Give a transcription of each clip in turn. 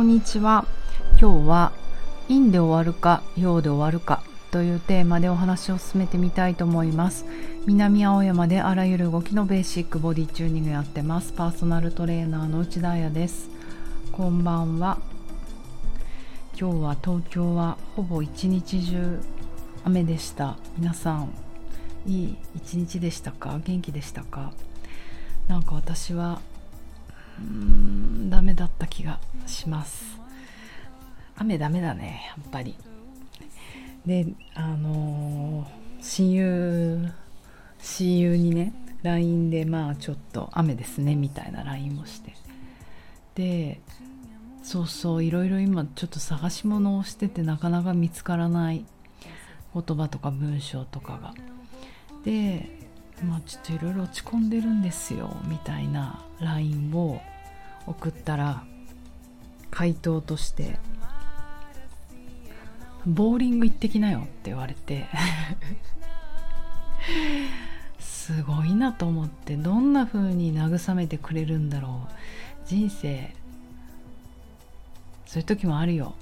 こんにちは。今日は陰で終わるか陽で終わるかというテーマでお話を進めてみたいと思います。南青山であらゆる動きのベーシックボディチューニングやってます。パーソナルトレーナーの内田彩です。こんばんは。今日は東京はほぼ一日中雨でした。皆さんいい一日でしたか？元気でしたか？なんか私はダメだった気がします。雨ダメだねやっぱり。であのー親友親友にね LINE でまあちょっと雨ですねみたいな LINE をして。でそうそういろいろ今ちょっと探し物をしててなかなか見つからない。言葉とか文章とかが。でまあちょっといろいろ落ち込んでるんですよみたいな LINE を送ったら回答として「ボーリング行ってきなよ」って言われて すごいなと思ってどんな風に慰めてくれるんだろう。人生そういう時もあるよ。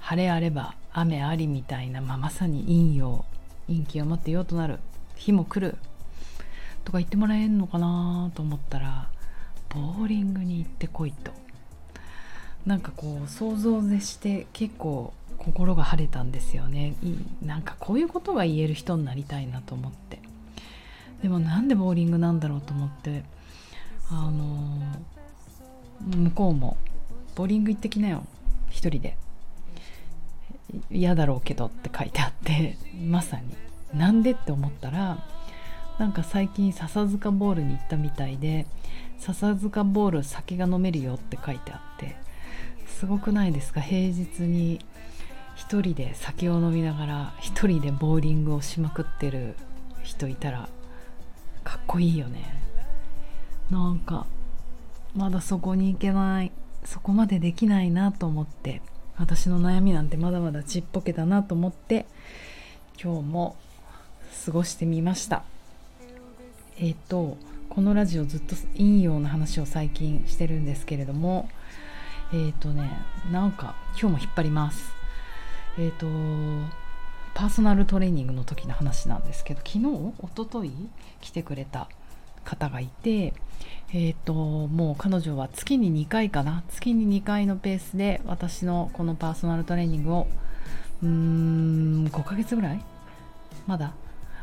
晴れあれば雨ありみたいな、まあ、まさに陰陽陰気を持って陽となる日も来る。とか言ってもらえるのかなと思ったらボーリングに行ってこいと。なんかこう想像でして結構心が晴れたんですよね。なんかこういうことが言える人になりたいなと思って。でもなんでボーリングなんだろうと思って。あの向こうも「ボーリング行ってきなよ。一人で」嫌だろうけどって書いてあって。まさに。なんでって思ったらなんか最近笹塚ボールに行ったみたいで笹塚ボール酒が飲めるよって書いてあってすごくないですか？平日に一人で酒を飲みながら一人でボーリングをしまくってる人いたらかっこいいよね。なんかまだそこに行けないそこまでできないなと思って私の悩みなんてまだまだちっぽけだなと思って今日も過ごしてみました。えっ、とこのラジオずっと陰陽の話を最近してるんですけれどもえっ、とねなんか今日も引っ張ります。えっ、とパーソナルトレーニングの時の話なんですけど昨日？一昨日？来てくれた方がいてえー、ともう彼女は月に2回かな？月に2回のペースで私のこのパーソナルトレーニングをうーん5ヶ月ぐらい？まだ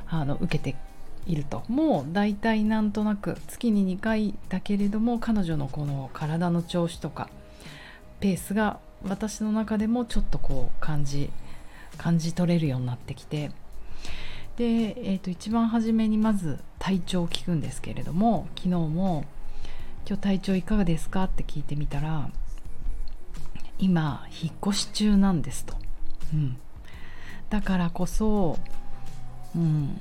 あの受けているともう大体なんとなく月に2回だけれども彼女のこの体の調子とかペースが私の中でもちょっとこう感じ感じ取れるようになってきてで、えー、と一番初めにまず体調を聞くんですけれども昨日も「今日体調いかがですか?」って聞いてみたら「今引っ越し中なんです」と。うん、だからこそうん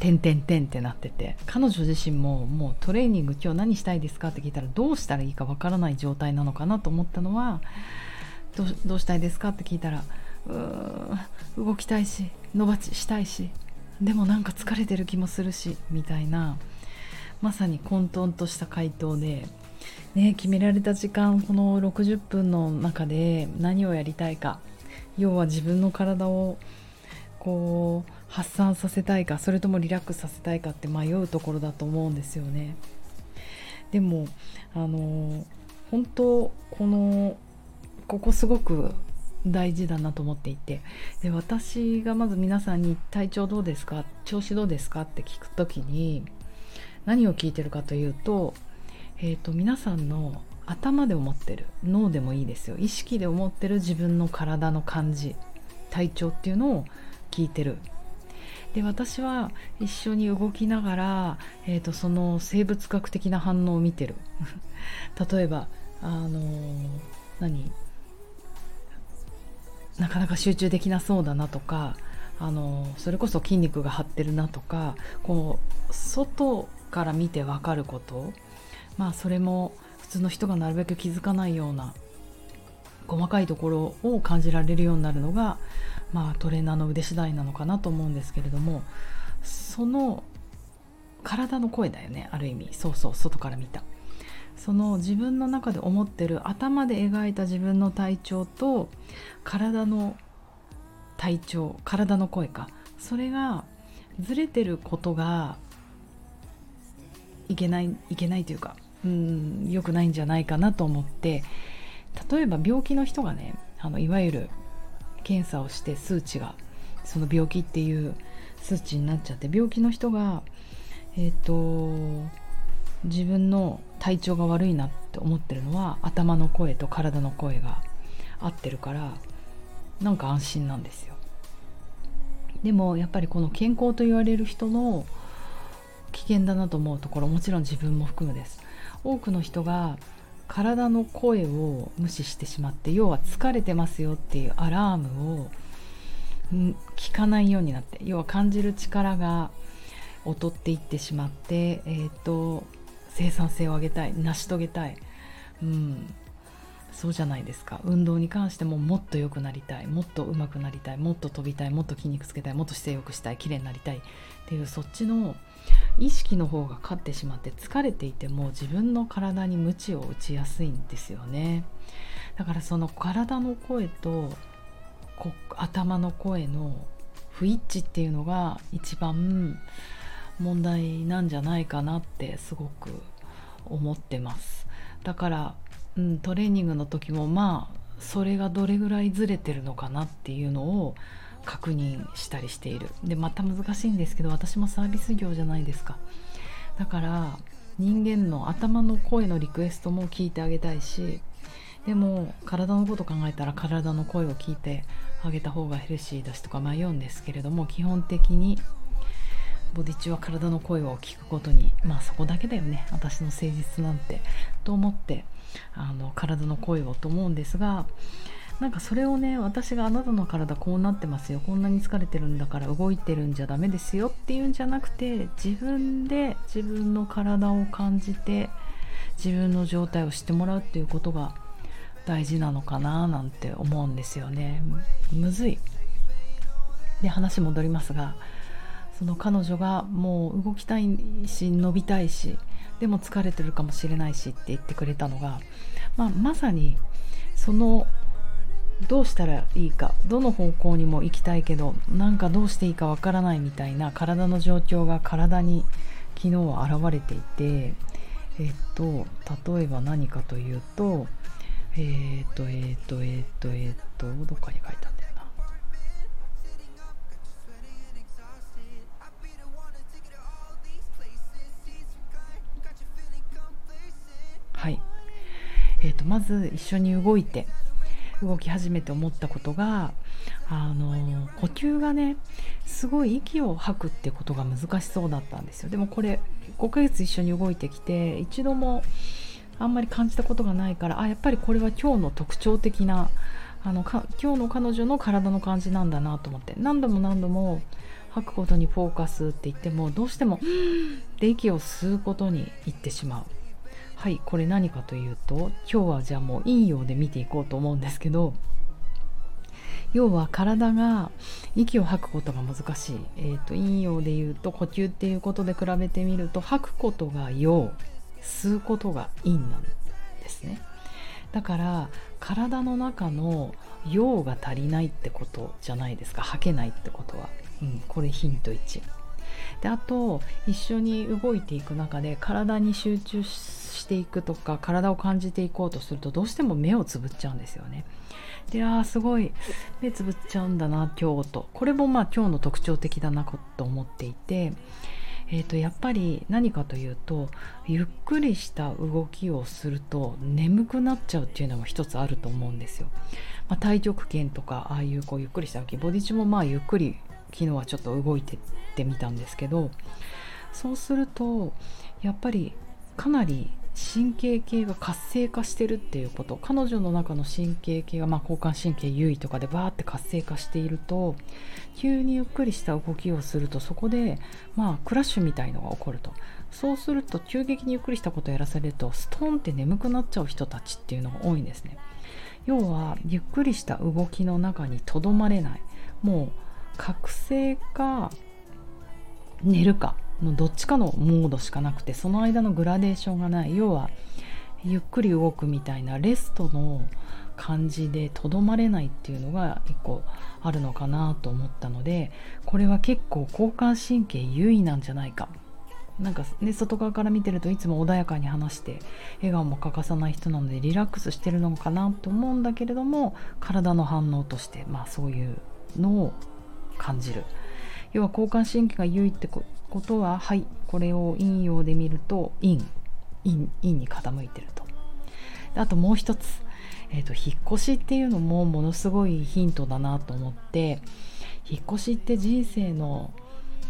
てんてんてんってなってて彼女自身ももうトレーニング今日何したいですかって聞いたらどうしたらいいかわからない状態なのかなと思ったのはどうどうしたいですかって聞いたらう動きたいし伸ばししたいしでもなんか疲れてる気もするしみたいなまさに混沌とした回答で、ね、決められた時間この60分の中で何をやりたいか要は自分の体をこう発散させたいかそれともリラックスさせたいかって迷うところだと思うんですよね。でもあの本当このここすごく大事だなと思っていてで私がまず皆さんに「体調どうですか調子どうですか?」って聞く時に何を聞いてるかというと,、えーと、皆さんの頭で思ってる脳でもいいですよ意識で思ってる自分の体の感じ体調っていうのを聞いてる。で私は一緒に動きながら、えーと、その生物学的な反応を見てる。例えばあのー、何？なかなか集中できなそうだなとかあのそれこそ筋肉が張ってるなとかこう外から見て分かること。まあそれも普通の人がなるべく気づかないような細かいところを感じられるようになるのが、まあ、トレーナーの腕次第なのかなと思うんですけれどもその体の声だよねある意味。そうそう外から見た。その自分の中で思ってる頭で描いた自分の体調と体の体調体の声か。それがずれてることがいけないいけないというかうん良くないんじゃないかなと思って。例えば病気の人がねあのいわゆる検査をして数値がその病気っていう数値になっちゃって病気の人がえっ、ー、と自分の体調が悪いなって思ってるのは頭の声と体の声が合ってるからなんか安心なんですよ。でもやっぱりこの健康と言われる人の危険だなと思うところもちろん自分も含むです。多くの人が体の声を無視してしまって要は疲れてますよっていうアラームを聞かないようになって要は感じる力が劣っていってしまって、えーと、生産性を上げたい成し遂げたい、うん、そうじゃないですか。運動に関してももっと良くなりたい。もっと上手くなりたい。もっと飛びたい。もっと筋肉つけたい。もっと姿勢良くしたい。綺麗になりたい。っていうそっちの意識の方が勝ってしまって疲れていても自分の体に鞭を打ちやすいんですよね。だからその体の声と頭の声の不一致っていうのが一番問題なんじゃないかなってすごく思ってます。だから、うん、トレーニングの時もまあそれがどれぐらいずれてるのかなっていうのを確認したりしている。でまた難しいんですけど私もサービス業じゃないですか。だから人間の頭の声のリクエストも聞いてあげたいしでも体のこと考えたら体の声を聞いてあげた方がヘルシーだしとか迷うんですけれども基本的にボディ中は体の声を聞くことにまあそこだけだよね。私の誠実なんて。と思ってあの体の声をと思うんですがなんかそれをね私があなたの体こうなってますよこんなに疲れてるんだから動いてるんじゃダメですよっていうんじゃなくて自分で自分の体を感じて自分の状態を知ってもらうっていうことが大事なのかななんて思うんですよね。むずい。で話戻りますがその彼女がもう動きたいし伸びたいしでも疲れてるかもしれないしって言ってくれたのが、まあ、まさにそのどうしたらいいかどの方向にも行きたいけどなんかどうしていいかわからないみたいな体の状況が体に昨日は現れていてえっと例えば何かというとえっとえっとえっとえっとどっかに書いてあった。はい。えっとまず一緒に動いて動き始めて思ったことがあの呼吸がねすごい息を吐くってことが難しそうだったんですよ。でもこれ5ヶ月一緒に動いてきて一度もあんまり感じたことがないからあやっぱりこれは今日の特徴的なあの今日の彼女の体の感じなんだなと思って。何度も何度も吐くことにフォーカスって言ってもどうしてもで息を吸うことにいってしまう。はいこれ何かというと今日はじゃあもう陰陽で見ていこうと思うんですけど要は体が息を吐くことが難しい、えーと、陰陽でいうと呼吸っていうことで比べてみると吐くことが陽吸うことが陰なんですね。だから体の中の陽が足りないってことじゃないですか。吐けないってことは、うん、これヒント1であと一緒に動いていく中で体に集中していくとか体を感じていこうとするとどうしても目をつぶっちゃうんですよね。であーすごい目つぶっちゃうんだな今日とこれもまあ今日の特徴的だなと思っていて。えー、とやっぱり何かというとゆっくりした動きをすると眠くなっちゃうっていうのも一つあると思うんですよ。まあ、太極拳とかああいうこうゆっくりした動きボディチもまあゆっくり昨日はちょっと動いてってみたんですけどそうするとやっぱりかなり神経系が活性化してるっていうこと彼女の中の神経系が、まあ、交感神経優位とかでバーって活性化していると急にゆっくりした動きをするとそこで、まあ、クラッシュみたいのが起こると。そうすると急激にゆっくりしたことをやらされるとストンって眠くなっちゃう人たちっていうのが多いんですね。要はゆっくりした動きの中にとどまれない。もう覚醒か寝るかのどっちかのモードしかなくてその間のグラデーションがない。要は、ゆっくり動くみたいなレストの感じでとどまれないっていうのが一個あるのかなと思ったのでこれは結構交感神経優位なんじゃないか。なんかね外側から見てるといつも穏やかに話して笑顔も欠かさない人なのでリラックスしてるのかなと思うんだけれども体の反応としてまあそういうのを感じる。要は交感神経が優位ってことははいこれを陰陽で見ると陰陰陰に傾いてると。あともう一つ、えーと、引っ越しっていうのもものすごいヒントだなと思って引っ越しって人生の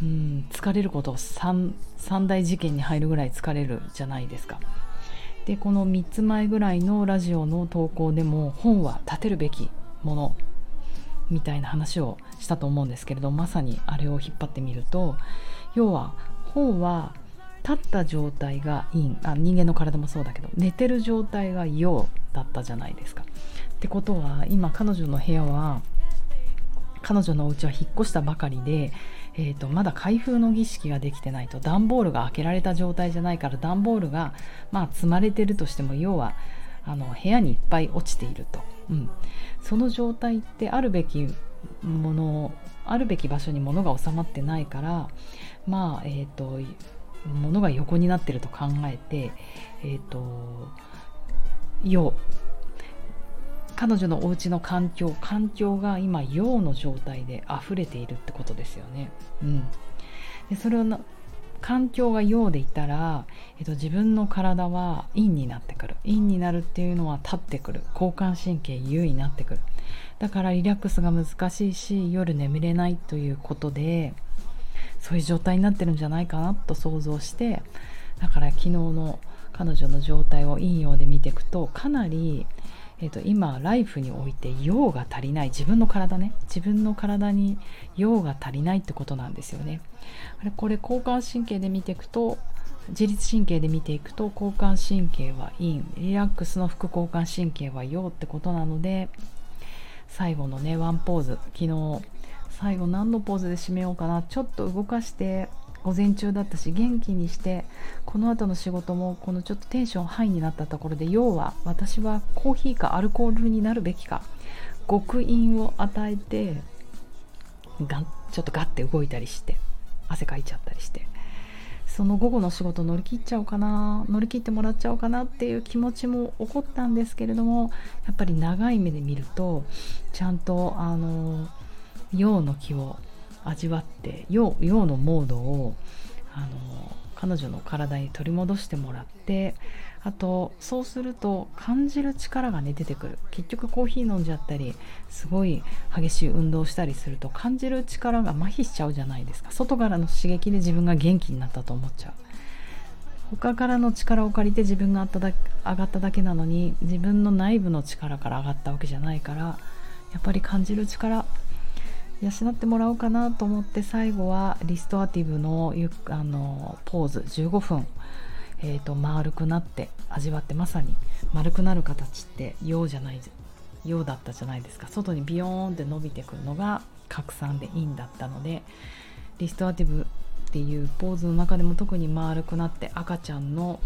うん、疲れること 3, 3大事件に入るぐらい疲れるじゃないですか。でこの3つ前ぐらいのラジオの投稿でも本は立てるべきものみたいな話をしたと思うんですけれどまさにあれを引っ張ってみると要は本は立った状態が陰あ人間の体もそうだけど寝てる状態が陽だったじゃないですか。ってことは今彼女の部屋は彼女のお家は引っ越したばかりでえーと、まだ開封の儀式ができてないと段ボールが開けられた状態じゃないから段ボールが、まあ、積まれてるとしても要はあの部屋にいっぱい落ちていると、うん、その状態ってあるべきものあるべき場所に物が収まってないからまあえっ、ー、と物が横になってると考えてえっ、ー、と要彼女のお家の環境環境が今陽の状態で溢れているってことですよね。うん、でそれを環境が陽でいたら、えっと、自分の体は陰になってくる。陰になるっていうのは立ってくる。交感神経優位になってくる。だからリラックスが難しいし夜眠れないということでそういう状態になってるんじゃないかなと想像してだから昨日の彼女の状態を陰陽で見ていくとかなりえーと、今ライフにおいて用が足りない自分の体ね自分の体に用が足りないってことなんですよね。あれこれ交感神経で見ていくと自律神経で見ていくと交感神経は陰リラックスの副交感神経は陽ってことなので最後のねワンポーズ。昨日最後何のポーズで締めようかな。ちょっと動かして午前中だったし元気にしてこの後の仕事もこのちょっとテンションハイになったところで要は私はコーヒーかアルコールになるべきか極陰を与えてがちょっとガッて動いたりして汗かいちゃったりしてその午後の仕事乗り切っちゃおうかな乗り切ってもらっちゃおうかなっていう気持ちも起こったんですけれどもやっぱり長い目で見るとちゃんとあの陽の気を味わって陽陽のモードをあの彼女の体に取り戻してもらってあとそうすると感じる力がね出てくる。結局コーヒー飲んじゃったりすごい激しい運動したりすると感じる力が麻痺しちゃうじゃないですか。外からの刺激で自分が元気になったと思っちゃう。他からの力を借りて自分が上がっただけなのに自分の内部の力から上がったわけじゃないからやっぱり感じる力養ってもらおうかなと思って最後はリストアティブのあのポーズ15分、えーと、丸くなって味わってまさに丸くなる形って陽じゃない陽だったじゃないですか外にビヨーンって伸びてくるのが拡散でいいんだったのでリストアティブっていうポーズの中でも特に丸くなって赤ちゃんの、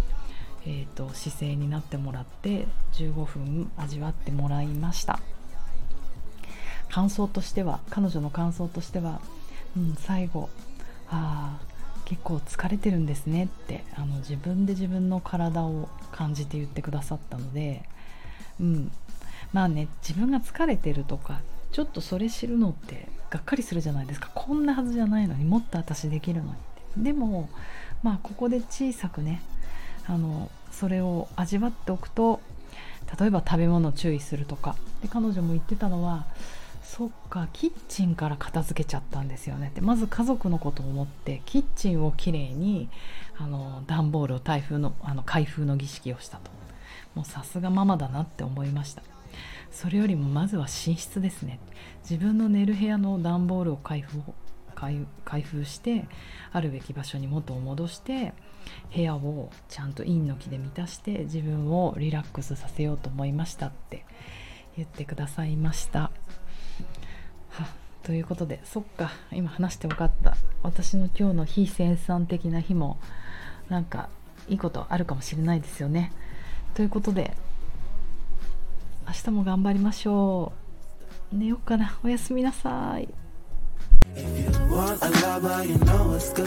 えーと姿勢になってもらって15分味わってもらいました。感想としては彼女の感想としては、うん、最後ああ結構疲れてるんですねってあの自分で自分の体を感じて言ってくださったので、うん、まあね自分が疲れてるとかちょっとそれ知るのってがっかりするじゃないですか。こんなはずじゃないのにもっと私できるのにって。でもまあここで小さくねあのそれを味わっておくと例えば食べ物注意するとか。で彼女も言ってたのはそっかキッチンから片付けちゃったんですよねって。まず家族のことを思ってキッチンをきれいにあの段ボールを台風のあの開封の儀式をしたと。もうさすがママだなって思いました。それよりもまずは寝室ですね。自分の寝る部屋の段ボールを開封開封してあるべき場所に元を戻して部屋をちゃんと陰の気で満たして自分をリラックスさせようと思いましたって言ってくださいました。ということでそっか今話して分かった。私の今日の非生産的な日もなんかいいことあるかもしれないですよね。ということで明日も頑張りましょう。寝ようかな。おやすみなさい。If you want a lover, you know it's good.